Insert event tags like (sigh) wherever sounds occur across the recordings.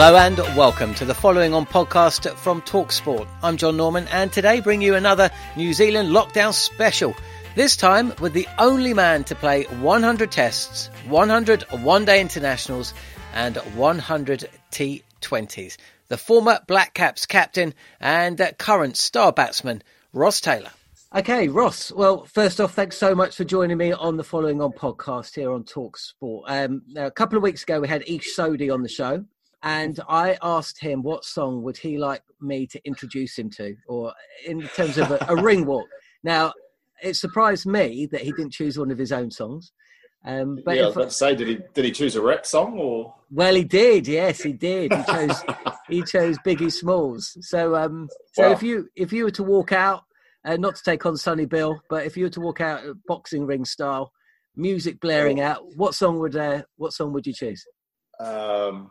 Hello and welcome to the following on podcast from Talksport. I'm John Norman and today bring you another New Zealand lockdown special. This time with the only man to play 100 tests, 100 one day internationals, and 100 T20s. The former Black Caps captain and current star batsman, Ross Taylor. Okay, Ross. Well, first off, thanks so much for joining me on the following on podcast here on Talksport. Um, a couple of weeks ago, we had Ish Sodhi on the show, and I asked him what song would he like me to introduce him to, or in terms of a, a (laughs) ring walk. Now, it surprised me that he didn't choose one of his own songs. Um, but yeah, I was about to say, did he did he choose a rap song or? Well, he did. Yes, he did. He chose he (laughs) chose Biggie Smalls. So, um, so wow. if you if you were to walk out, uh, not to take on Sonny Bill, but if you were to walk out boxing ring style, music blaring out, what song would uh, what song would you choose? Um,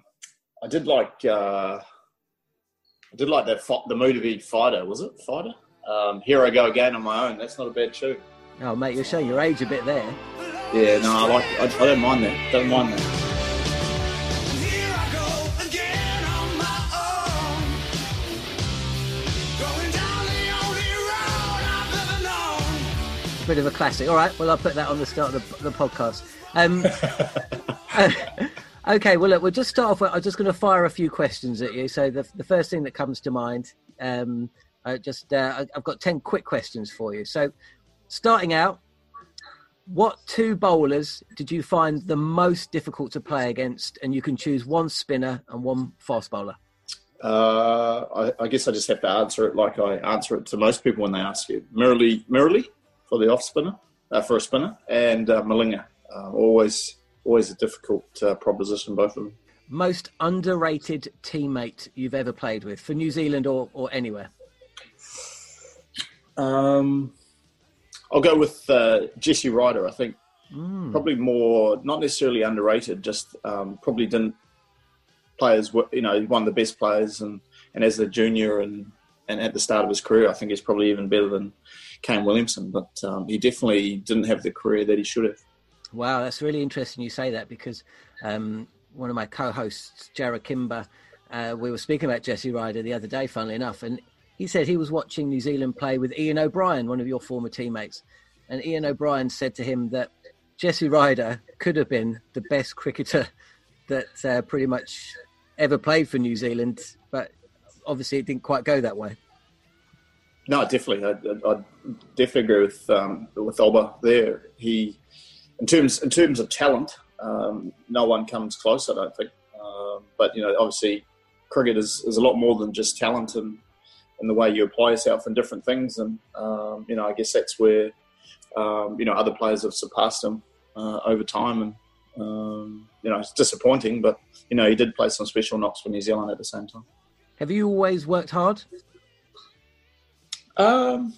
I did like uh, I did like that the movie Fighter. Was it Fighter? Um, Here I go again on my own. That's not a bad tune. Oh mate, you're showing your age a bit there. Yeah, no, I like. I, I don't mind that. Don't mind that. bit of a classic. All right, well, I'll put that on the start of the, the podcast. Um, (laughs) Okay, well, look, we'll just start off. With, I'm just going to fire a few questions at you. So the the first thing that comes to mind, um, I just uh, I've got ten quick questions for you. So, starting out, what two bowlers did you find the most difficult to play against? And you can choose one spinner and one fast bowler. Uh, I, I, guess I just have to answer it like I answer it to most people when they ask you. Murali, Murali for the off spinner, uh, for a spinner, and uh, Malinga. Uh, always always a difficult uh, proposition, both of them. Most underrated teammate you've ever played with for New Zealand or, or anywhere? Um, I'll go with uh, Jesse Ryder. I think mm. probably more, not necessarily underrated, just um, probably didn't play as you know one of the best players, and, and as a junior and and at the start of his career, I think he's probably even better than Kane Williamson. But um, he definitely didn't have the career that he should have. Wow, that's really interesting you say that because um, one of my co-hosts, Jarrod Kimber, uh, we were speaking about Jesse Ryder the other day, funnily enough, and he said he was watching New Zealand play with Iain O'Brien, one of your former teammates, and Iain O'Brien said to him that Jesse Ryder could have been the best cricketer (laughs) that uh, pretty much ever played for New Zealand, but obviously it didn't quite go that way. No, definitely, I, I, I definitely agree with um, with Olba there. He in terms in terms of talent, um, no one comes close. I don't think. Um, but you know, obviously, cricket is, is a lot more than just talent and and the way you apply yourself in different things. And um, you know, I guess that's where um, you know other players have surpassed him uh, over time. And um, you know, it's disappointing, but you know, he did play some special knocks for New Zealand at the same time. Have you always worked hard? Um,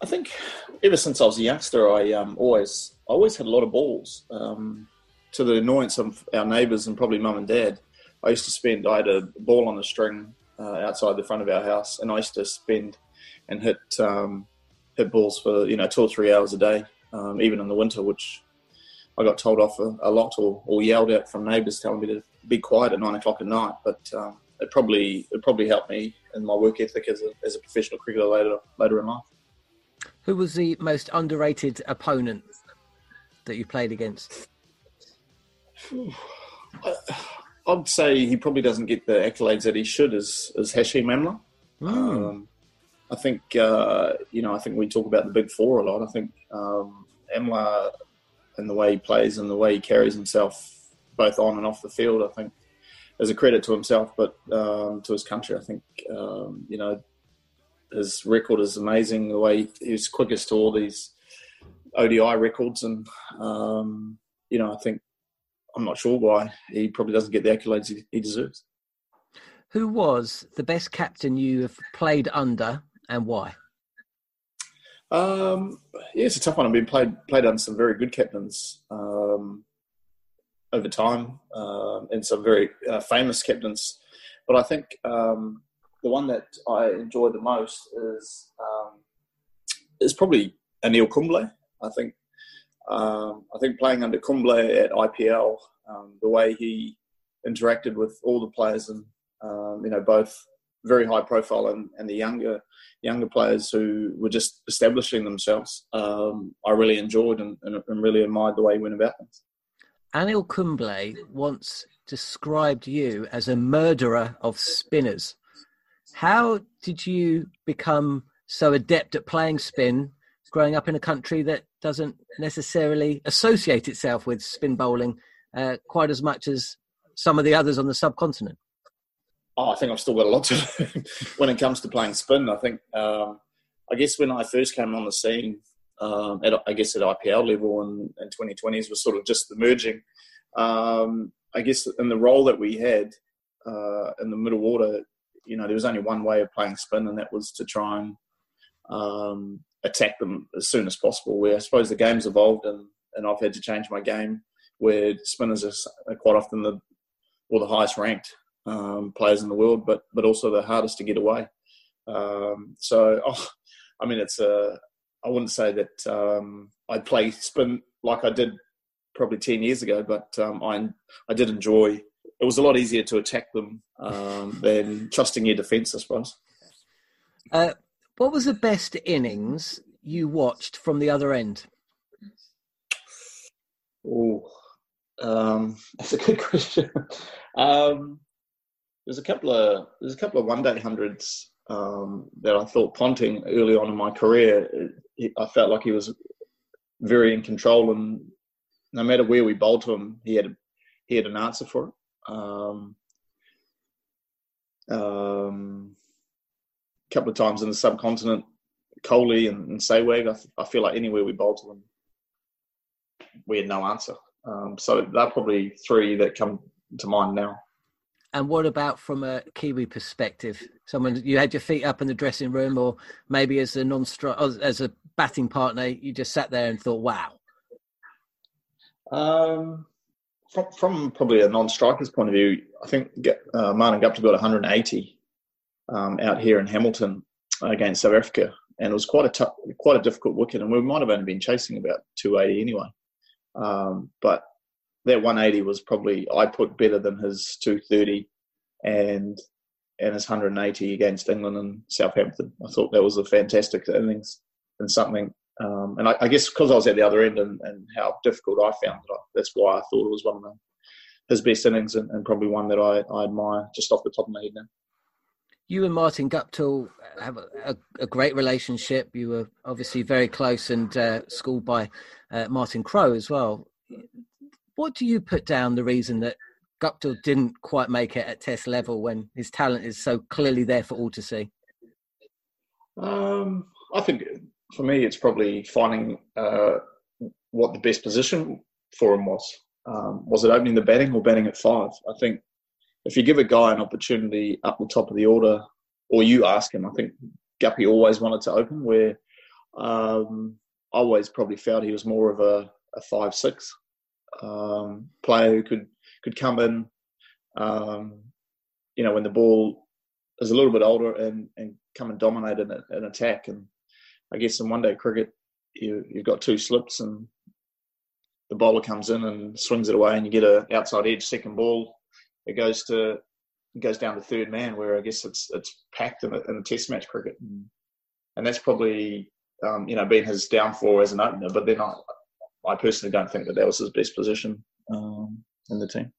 I think ever since I was a youngster, I um, always I always had a lot of balls. Um, to the annoyance of our neighbours and probably mum and dad, I used to spend. I had a ball on a string uh, outside the front of our house, and I used to spend and hit um, hit balls for you know two or three hours a day, um, even in the winter, which I got told off a, a lot or, or, yelled at from neighbours telling me to be quiet at nine o'clock at night. But um, it probably it probably helped me in my work ethic as a, as a professional cricketer later later in life. Who was the most underrated opponent that you played against? I'd say he probably doesn't get the accolades that he should as as Hashim Amla. Mm. Um, I think uh, you know I think we talk about the big four a lot. I think um, Amla and the way he plays and the way he carries himself both on and off the field. I think as a credit to himself, but um, to his country. I think um, you know his record is amazing. The way he's quickest to all these ODI records, and um, you know I think I'm not sure why he probably doesn't get the accolades he, he deserves. Who was the best captain you have played under, and why? Um, yeah, it's a tough one. I've been played played under some very good captains. Um, over time um, and some very uh, famous captains. But I think um, the one that I enjoy the most is um, is probably Anil Kumble. I think um, I think playing under Kumble at IPL, um, the way he interacted with all the players and um, you know both very high profile and, and the younger younger players who were just establishing themselves, I really enjoyed and, and, and really admired the way he went about things. Anil Kumble once described you as a murderer of spinners. How did you become so adept at playing spin growing up in a country that doesn't necessarily associate itself with spin bowling uh, quite as much as some of the others on the subcontinent? Oh, I think I've still got a lot to learn (laughs) when it comes to playing spin. I think, um, I guess when I first came on the scene, um, at, I guess at IPL level and, and 2020s was sort of just emerging. Um, I guess in the role that we had uh, in the middle order, you know, there was only one way of playing spin, and that was to try and um, attack them as soon as possible. Where I suppose the game's evolved, and, and I've had to change my game, where spinners are quite often the or the highest ranked um, players in the world, but but also the hardest to get away. Um, so, (laughs) oh, I mean, it's a I wouldn't say that um, I'd play spin like I did probably 10 years ago, but um, I, I did enjoy it was a lot easier to attack them um, than trusting your defence, I suppose. Uh, what was the best innings you watched from the other end? Oh, um, (laughs) that's a good question. um, there's a couple of there's a couple of one day hundreds um, that I thought Ponting early on in my career, I felt like he was very in control, and no matter where we bowled to him, he had he had an answer for it. Um, um, a couple of times in the subcontinent, Kohli and, and Sehwag, I, I, feel like anywhere we bowled to them, we had no answer. Um, so they're probably three that come to mind now. And what about from a Kiwi perspective? Someone you had your feet up in the dressing room, or maybe as a non as a batting partner, you just sat there and thought, "Wow." Um, from, from probably a non-striker's point of view, I think uh, Martin Guptill got 180 um, out here in Hamilton against South Africa, and it was quite a tough, quite a difficult wicket, and we might have only been chasing about 280 anyway. Um, but that 180 was probably I put better than his 230 and and his 180 against England and Southampton. I thought that was a fantastic innings and something. Um, and I, I, guess because I was at the other end and, and how difficult I found it, that's why I thought it was one of the, his best innings and, and probably one that I, I, admire just off the top of my head now. You and Martin Guptill have a, a, a great relationship. You were obviously very close and uh, schooled by uh, Martin Crowe as well. What do you put down the reason that Guptill didn't quite make it at Test level when his talent is so clearly there for all to see? Um, I think for me, it's probably finding uh, what the best position for him was. Um, was it opening the batting or batting at five? I think if you give a guy an opportunity up the top of the order, or you ask him, I think Guppy always wanted to open. Where um, I always probably felt he was more of a, a five six um, player who could could come in, um, you know, when the ball is a little bit older and, and come and dominate an, an attack. And I guess in one day cricket, you, you've got two slips and the bowler comes in and swings it away, and you get a outside edge second ball. It goes to it goes down to third man, where I guess it's it's packed in a, in a Test match cricket, and, and that's probably um, you know been his downfall as an opener. But then I, I personally don't think that that was his best position um, in the team.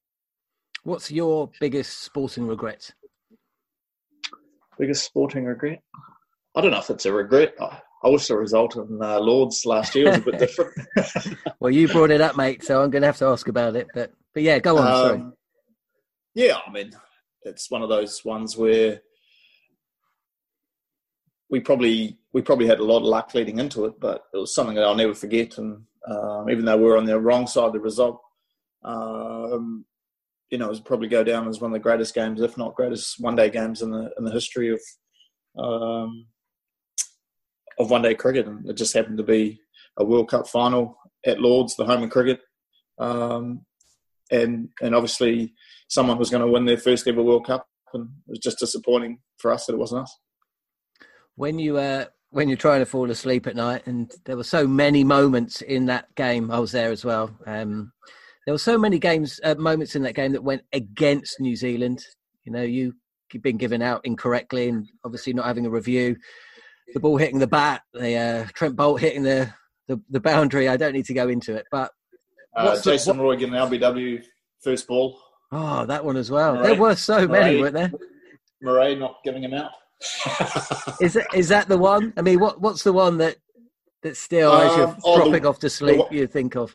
What's your biggest sporting regret? Biggest sporting regret? I don't know if it's a regret. I wish the result in uh, Lords last year was a bit (laughs) different. (laughs) well, you brought it up, mate, so I'm going to have to ask about it. But but yeah, go on. Um, sorry. Yeah, I mean, it's one of those ones where we probably we probably had a lot of luck leading into it, but it was something that I'll never forget. And um, even though we are on the wrong side of the result, um, you know, it was probably go down as one of the greatest games, if not greatest one-day games in the in the history of um, of one day cricket, and it just happened to be a World Cup final at Lords, the home of cricket, um, and and obviously someone was going to win their first ever World Cup, and it was just disappointing for us that it wasn't us. When you uh, when you're trying to fall asleep at night, and there were so many moments in that game, I was there as well. Um, there were so many games uh, moments in that game that went against New Zealand. You know, you have been given out incorrectly, and obviously not having a review the ball hitting the bat, the uh, Trent Boult hitting the, the, the boundary. I don't need to go into it, but uh, Jason the, Roy getting an LBW first ball. Oh, that one as well. Murray, there were so Murray, many, weren't there? Murray not giving him out. (laughs) is that is that the one? I mean, what what's the one that that still, as you're oh, dropping the, off to sleep, the, you think of?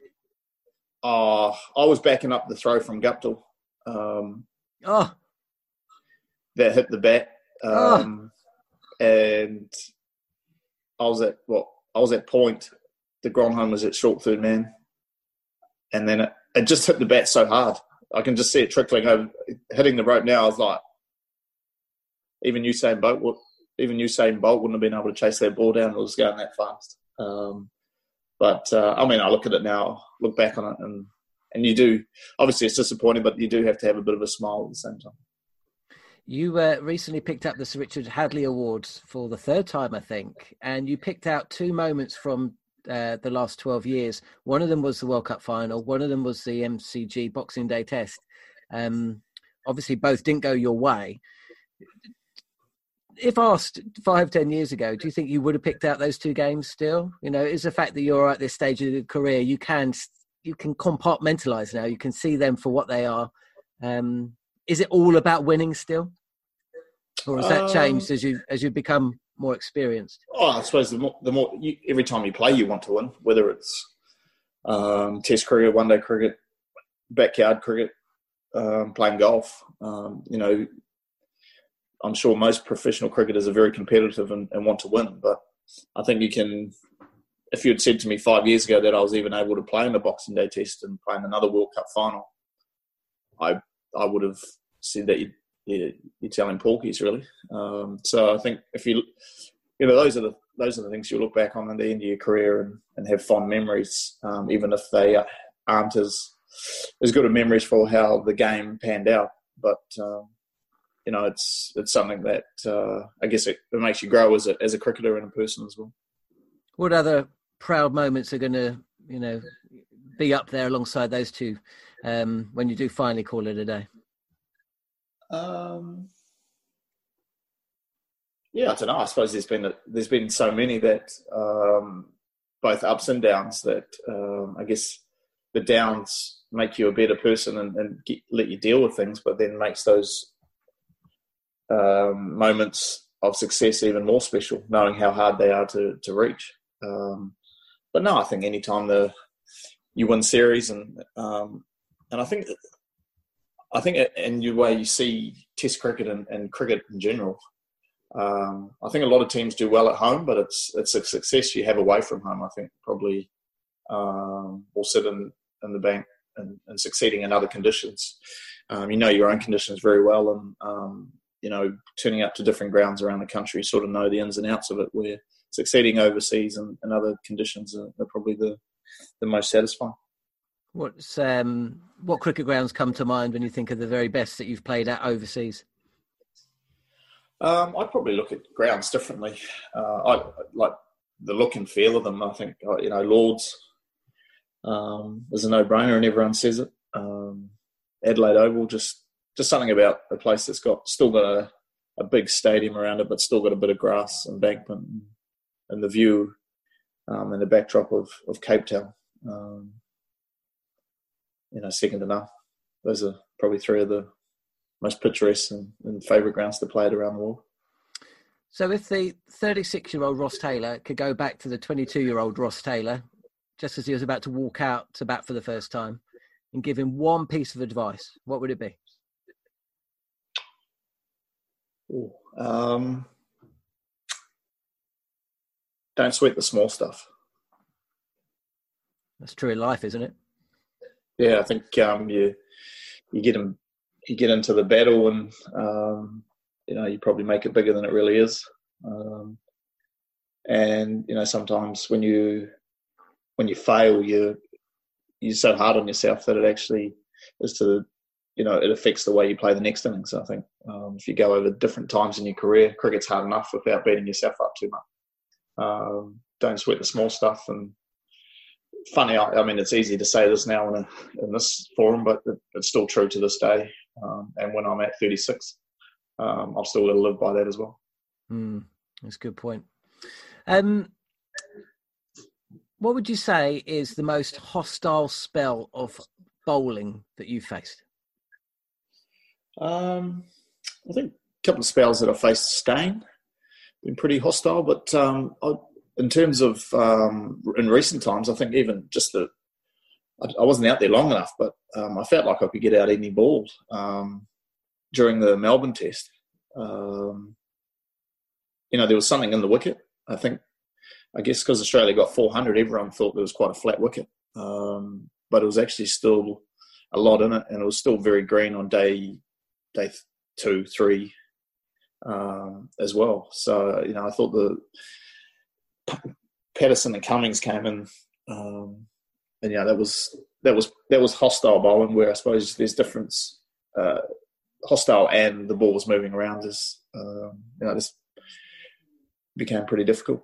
Oh, I was backing up the throw from Guptill. Um, oh, that hit the bat, oh. um, oh. and I was at what I was at point. The home was at short third man, and then it, it just hit the bat so hard. I can just see it trickling over, hitting the rope. Now I was like, even Usain Bolt, even Usain Bolt wouldn't have been able to chase that ball down. It was going that fast. Um, but uh, I mean, I look at it now, look back on it, and and you do. Obviously, it's disappointing, but you do have to have a bit of a smile at the same time. You uh, recently picked up the Sir Richard Hadlee Awards for the third time, I think, and you picked out two moments from uh, the last 12 years. One of them was the World Cup final, one of them was the MCG Boxing Day test. Um, obviously, both didn't go your way. If asked five, ten years ago, do you think you would have picked out those two games still? You know, is the fact that you're at this stage of your career, you can you can compartmentalize now. You can see them for what they are. Um, is it all about winning still, or has that um, changed as you as you become more experienced? Oh, I suppose the more, the more you, every time you play, you want to win, whether it's um, Test cricket, one day cricket, backyard cricket, um, playing golf. Um, you know, I'm sure most professional cricketers are very competitive and, and, want to win, but I think you can. If you had said to me five years ago that I was even able to play in the Boxing Day Test and play in another World Cup final, I I would have said that you, you, you're telling porkies really. Um, so I think if you, you know, those are the those are the things you look back on at the end of your career and, and have fond memories, um, even if they aren't as as good of memories for how the game panned out. But um, you know, it's it's something that uh, I guess it, it, makes you grow as a as a cricketer and a person as well. What other proud moments are going to you know be up there alongside those two um, when you do finally call it a day? Um, yeah, I don't know. I suppose there's been a, there's been so many that um, both ups and downs that um, I guess the downs make you a better person and, and get, let you deal with things, but then makes those um, moments of success even more special, knowing how hard they are to to reach. Um, but no, I think anytime the you win series and um, and I think I think in the way you see Test cricket and, and cricket in general, um, I think a lot of teams do well at home, but it's it's a success you have away from home. I think probably um, will sit in, in the bank and, and, succeeding in other conditions. um, you know your own conditions very well, and um, you know turning up to different grounds around the country, sort of know the ins and outs of it. Where succeeding overseas and, and other conditions are, are, probably the the most satisfying. What's um, what cricket grounds come to mind when you think of the very best that you've played at overseas? Um, I'd probably look at grounds differently. Uh, I like the look and feel of them. I think uh, you know Lords um, is a no-brainer, and everyone says it. Um, Adelaide Oval, just just something about a place that's got still got a, a big stadium around it, but still got a bit of grass, embankment, and, the view um, and the backdrop of, of Cape Town. Um, you know, second to none. Those are probably three of the most picturesque and, and favourite grounds to play at around the world. So, if the 36 year old Ross Taylor could go back to the 22 year old Ross Taylor, just as he was about to walk out to bat for the first time, and give him one piece of advice, what would it be? Ooh, um, don't sweat the small stuff. That's true in life, isn't it? Yeah, I think um, you you get them you get into the battle and um, you know you probably make it bigger than it really is. Um, and you know sometimes when you when you fail, you you're so hard on yourself that it actually is to you know it affects the way you play the next innings. I think um, if you go over different times in your career, cricket's hard enough without beating yourself up too much. Um, don't sweat the small stuff and funny. I, I, mean, it's easy to say this now in, a, in this forum, but it, it's still true to this day. Um, and when I'm at 36, um, I've still got to live by that as well. Mm, that's a good point. Um, what would you say is the most hostile spell of bowling that you've faced? Um, I think a couple of spells that I faced Steyn been pretty hostile, but um, I, in terms of um, in recent times, I think even just the I, I wasn't out there long enough, but um, I felt like I could get out any ball um, during the Melbourne Test. Um, you know, there was something in the wicket. I think, I guess, because Australia got 400, everyone thought there was quite a flat wicket, um, but it was actually still a lot in it, and it was still very green on day day two, three um, as well. So you know, I thought the Pattinson and Cummins came in, um, and yeah, that was that was that was hostile bowling. Where I suppose there's difference, uh, hostile and the ball was moving around. Is um, you know, this became pretty difficult.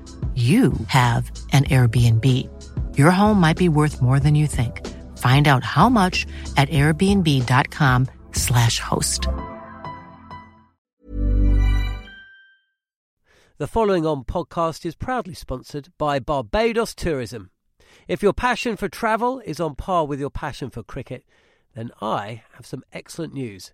you have an Airbnb. Your home might be worth more than you think. Find out how much at airbnb.com/slash host. The following on podcast is proudly sponsored by Barbados Tourism. If your passion for travel is on par with your passion for cricket, then I have some excellent news.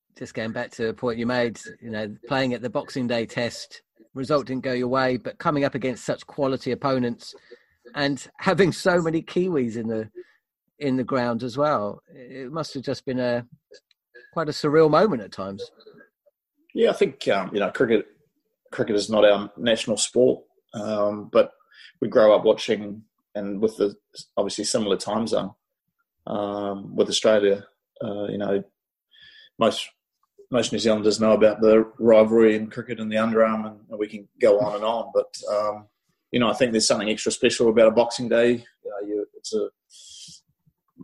just going back to a point you made, you know, playing at the Boxing Day test, result didn't go your way, but coming up against such quality opponents and having so many Kiwis in the in the ground as well, it must have just been a quite a surreal moment at times. Yeah, I think um, you know cricket. Cricket is not our national sport, um, but we grow up watching, and with the obviously similar time zone um, with Australia. Uh, you know, most most New Zealanders know about the rivalry in cricket and the underarm, and we can go on and on. But um, you know, I think there's something extra special about a Boxing Day. Know, you, it's a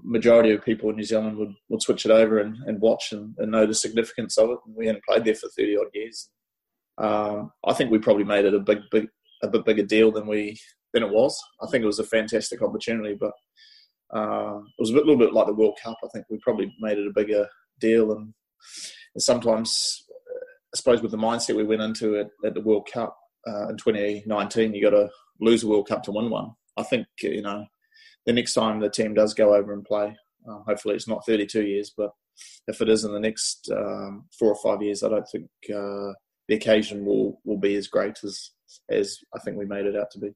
majority of people in New Zealand would, would switch it over and, and watch and, and, know the significance of it. And we hadn't played there for thirty odd years. Um, I think we probably made it a big, big, a bit bigger deal than we than it was. I think it was a fantastic opportunity, but uh, it was a bit, little bit like the World Cup. I think we probably made it a bigger deal and sometimes, I suppose, with the mindset we went into it at the World Cup uh, in 2019, you got to lose a World Cup to win one. I think you know the next time the team does go over and play, uh, hopefully it's not 32 years, but if it is in the next um, four or five years, I don't think uh, the occasion will will be as great as as I think we made it out to be.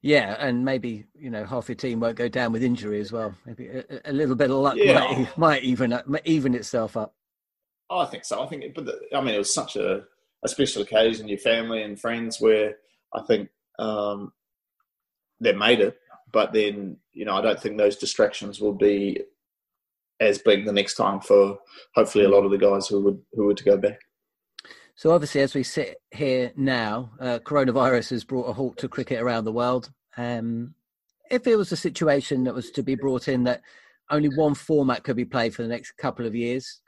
Yeah, and maybe you know half your team won't go down with injury as well. Maybe a, a little bit of luck yeah. might, might even even itself up. I think so. I think, but the, I mean, it was such a, a special occasion. Your family and friends, where I think um, they made it. But then, you know, I don't think those distractions will be as big the next time for hopefully a lot of the guys who would who were to go back. So obviously, as we sit here now, uh, coronavirus has brought a halt to cricket around the world. Um, if it was a situation that was to be brought in that only one format could be played for the next couple of years,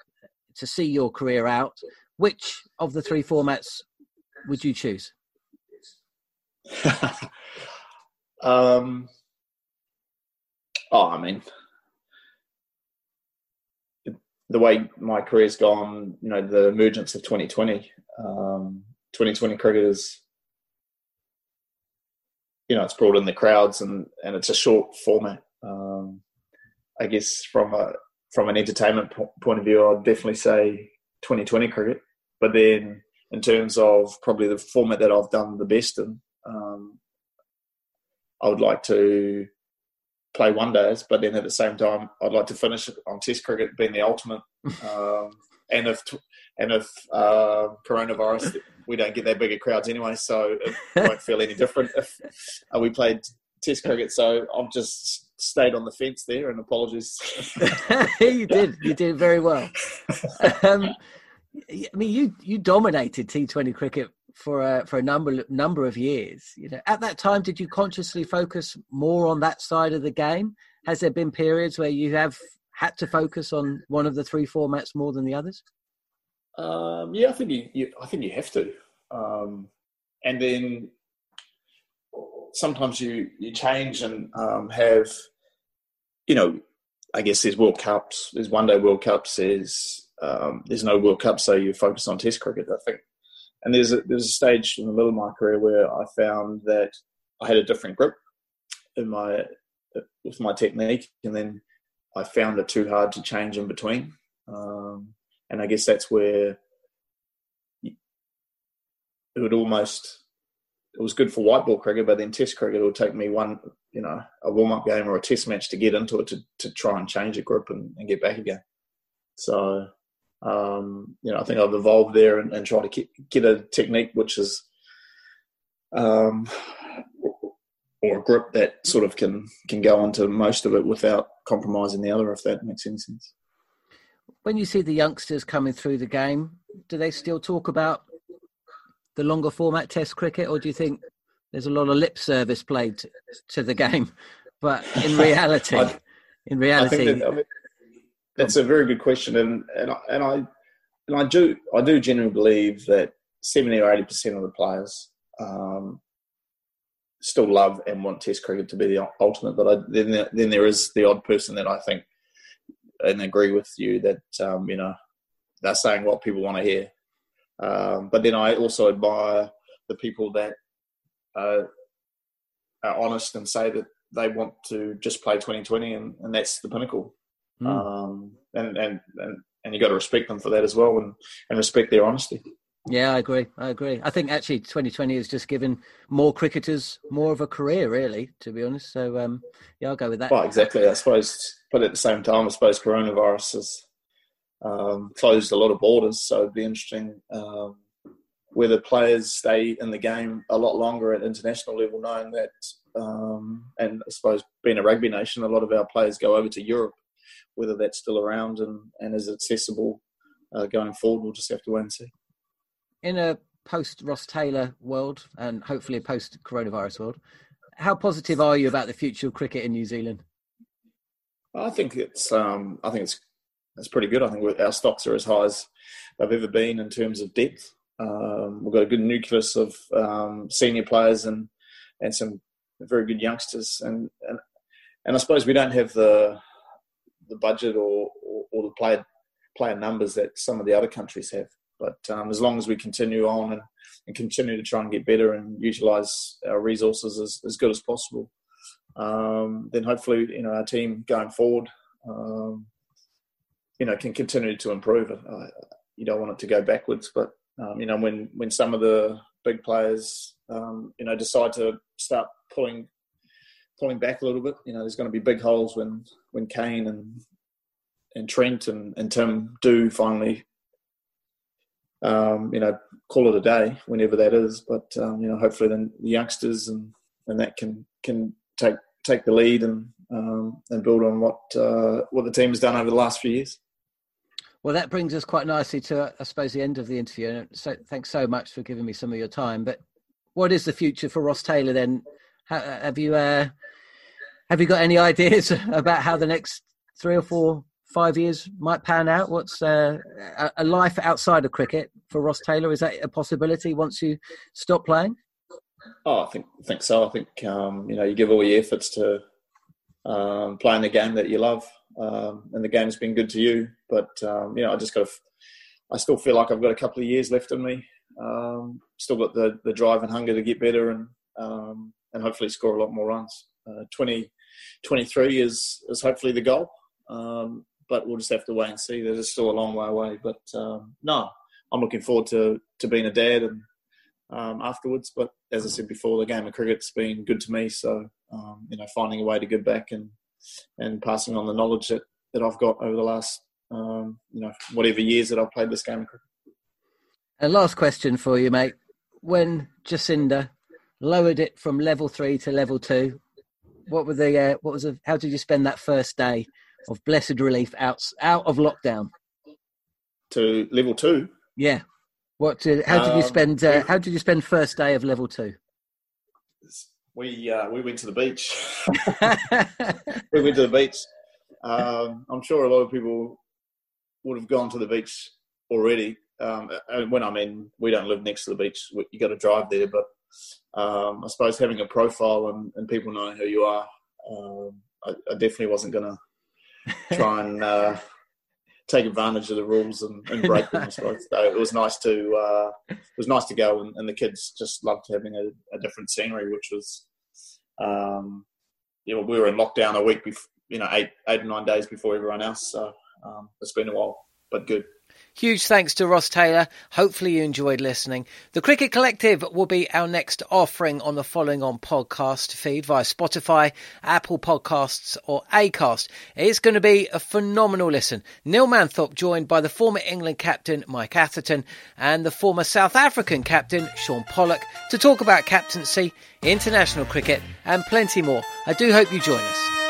to see your career out, which of the three formats would you choose? (laughs) um, oh, I mean, the way my career's gone, you know, the emergence of 2020, um, 2020 cricket is, you know, it's brought in the crowds and, and it's a short format. Um, I guess from a from an entertainment point of view, I'd definitely say 2020 cricket. But then, in terms of probably the format that I've done the best in, um, I would like to play one days, but then at the same time, I'd like to finish on Test cricket being the ultimate. (laughs) Um, and if and if uh, coronavirus, we don't get that bigger crowds anyway, so it won't feel any (laughs) different if uh, we played Test cricket. So I'm just stayed on the fence there, and apologies. (laughs) you did. You did very well. Um, I mean, you you dominated T Twenty cricket for a for a number number of years. You know, at that time, did you consciously focus more on that side of the game? Has there been periods where you have had to focus on one of the three formats more than the others? Um, yeah, I think you, you, I think you have to. Um, and then sometimes you you change and um, have you know I guess there's World Cups, there's one day World Cups, there's um, there's no World Cup, so you focus on Test cricket. I think, and there's a, there's a stage in the middle of my career where I found that I had a different grip in my with my technique, and then I found it too hard to change in between. Um, and I guess that's where it would almost it was good for white ball cricket, but then Test cricket will take me one, you know, a warm up game or a Test match to get into it to, to try and change a grip and, and get back again. So, um, you know, I think I've evolved there and, and try to get, get a technique which is um, or a grip that sort of can can go into most of it without compromising the other, if that makes any sense. When you see the youngsters coming through the game, do they still talk about the longer format Test cricket, or do you think there's a lot of lip service played to, to the game, (laughs) but in (laughs) reality, I, in reality, that, I mean, that's a very good question, and and I, and I and I do I do genuinely believe that seventy or eighty percent of the players um, still love and want Test cricket to be the ultimate. But I, then then there is the odd person that I think and agree with you that um, you know they're saying what people want to hear. Um, but then I also admire the people that uh, are honest and say that they want to just play 2020 and, and that's the pinnacle. Mm. Um, and, and, and, and you got to respect them for that as well and, and respect their honesty. Yeah, I agree. I agree. I think actually 2020 has just given more cricketers more of a career, really, to be honest. So, um, yeah, I'll go with that. Well, exactly. I suppose, but at the same time, I suppose coronavirus has um, closed a lot of borders. So it'd be interesting um, whether players stay in the game a lot longer at international level, knowing that, um, and I suppose being a rugby nation, a lot of our players go over to Europe, whether that's still around and, and is accessible uh, going forward, we'll just have to wait and see. In a post Ross Taylor world and hopefully a post coronavirus world, how positive are you about the future of cricket in New Zealand? I think it's um, I think it's it's pretty good. I think our stocks are as high as they've ever been in terms of depth. Um, we've got a good nucleus of um, senior players and and some very good youngsters, and, and and I suppose we don't have the the budget or, or, or the player player numbers that some of the other countries have. But um, as long as we continue on and, and, continue to try and get better and utilise our resources as, as good as possible, um, then hopefully you know our team going forward, um, you know, can continue to improve. You don't want it to go backwards, but um, you know, when when some of the big players, um, you know, decide to start pulling pulling back a little bit, you know, there's going to be big holes when when Kane and and Trent and, and Tim do finally, um, you know, call it a day whenever that is. But um, you know, hopefully then the youngsters and and that can can take take the lead and um, and build on what uh, what the team has done over the last few years. Well, that brings us quite nicely to, I suppose, the end of the interview. And So, thanks so much for giving me some of your time. But what is the future for Ross Taylor then? have you uh, have you got any (laughs) ideas about how the next three or four, five years might pan out? What's uh, a life outside of cricket for Ross Taylor? Is that a possibility once you stop playing? Oh, I think I think so. I think um, you know you give all your efforts to um, playing the game that you love, um, and the game's been good to you. But um, you know, I just got to. I still feel like I've got a couple of years left in me. Um, still got the the drive and hunger to get better and um, and hopefully score a lot more runs. Uh, 20, 23 is is hopefully the goal. Um, but we'll just have to wait and see. There's still a long way away. But no, I'm looking forward to to being a dad and um, afterwards. But as I said before, the game of cricket's been good to me. So um, you know, finding a way to give back and and passing on the knowledge that, that I've got over the last um, you know whatever years that I've played this game of cricket. And last question for you, mate. When Jacinda lowered it from level three to level two, what were the uh, what was the, how did you spend that first day of blessed relief out out of lockdown? To level two. Yeah. What? Did, how did you um, spend? Uh, how did you spend first day of level two? We uh, we went to the beach. (laughs) we went to the beach. Um, I'm sure a lot of people would have gone to the beach already. Um, and when I mean we don't live next to the beach, you got to drive there. But um, I suppose having a profile and, and people knowing who you are, um, I, I, definitely wasn't going (laughs) to try and uh, take advantage of the rules and, and break them. (laughs) So it was nice to uh, it was nice to go, and, and the kids just loved having a, a different scenery, which was um, you know we were in lockdown a week before, you know eight eight or nine days before everyone else. So um, it's been a while. but good. Huge thanks to Ross Taylor. Hopefully, you enjoyed listening. The Cricket Collective will be our next offering on the following on podcast feed via Spotify, Apple Podcasts, or Acast. It's going to be a phenomenal listen. Neil Manthorp, joined by the former England captain Mike Atherton and the former South African captain Shaun Pollock to talk about captaincy, international cricket, and plenty more. I do hope you join us.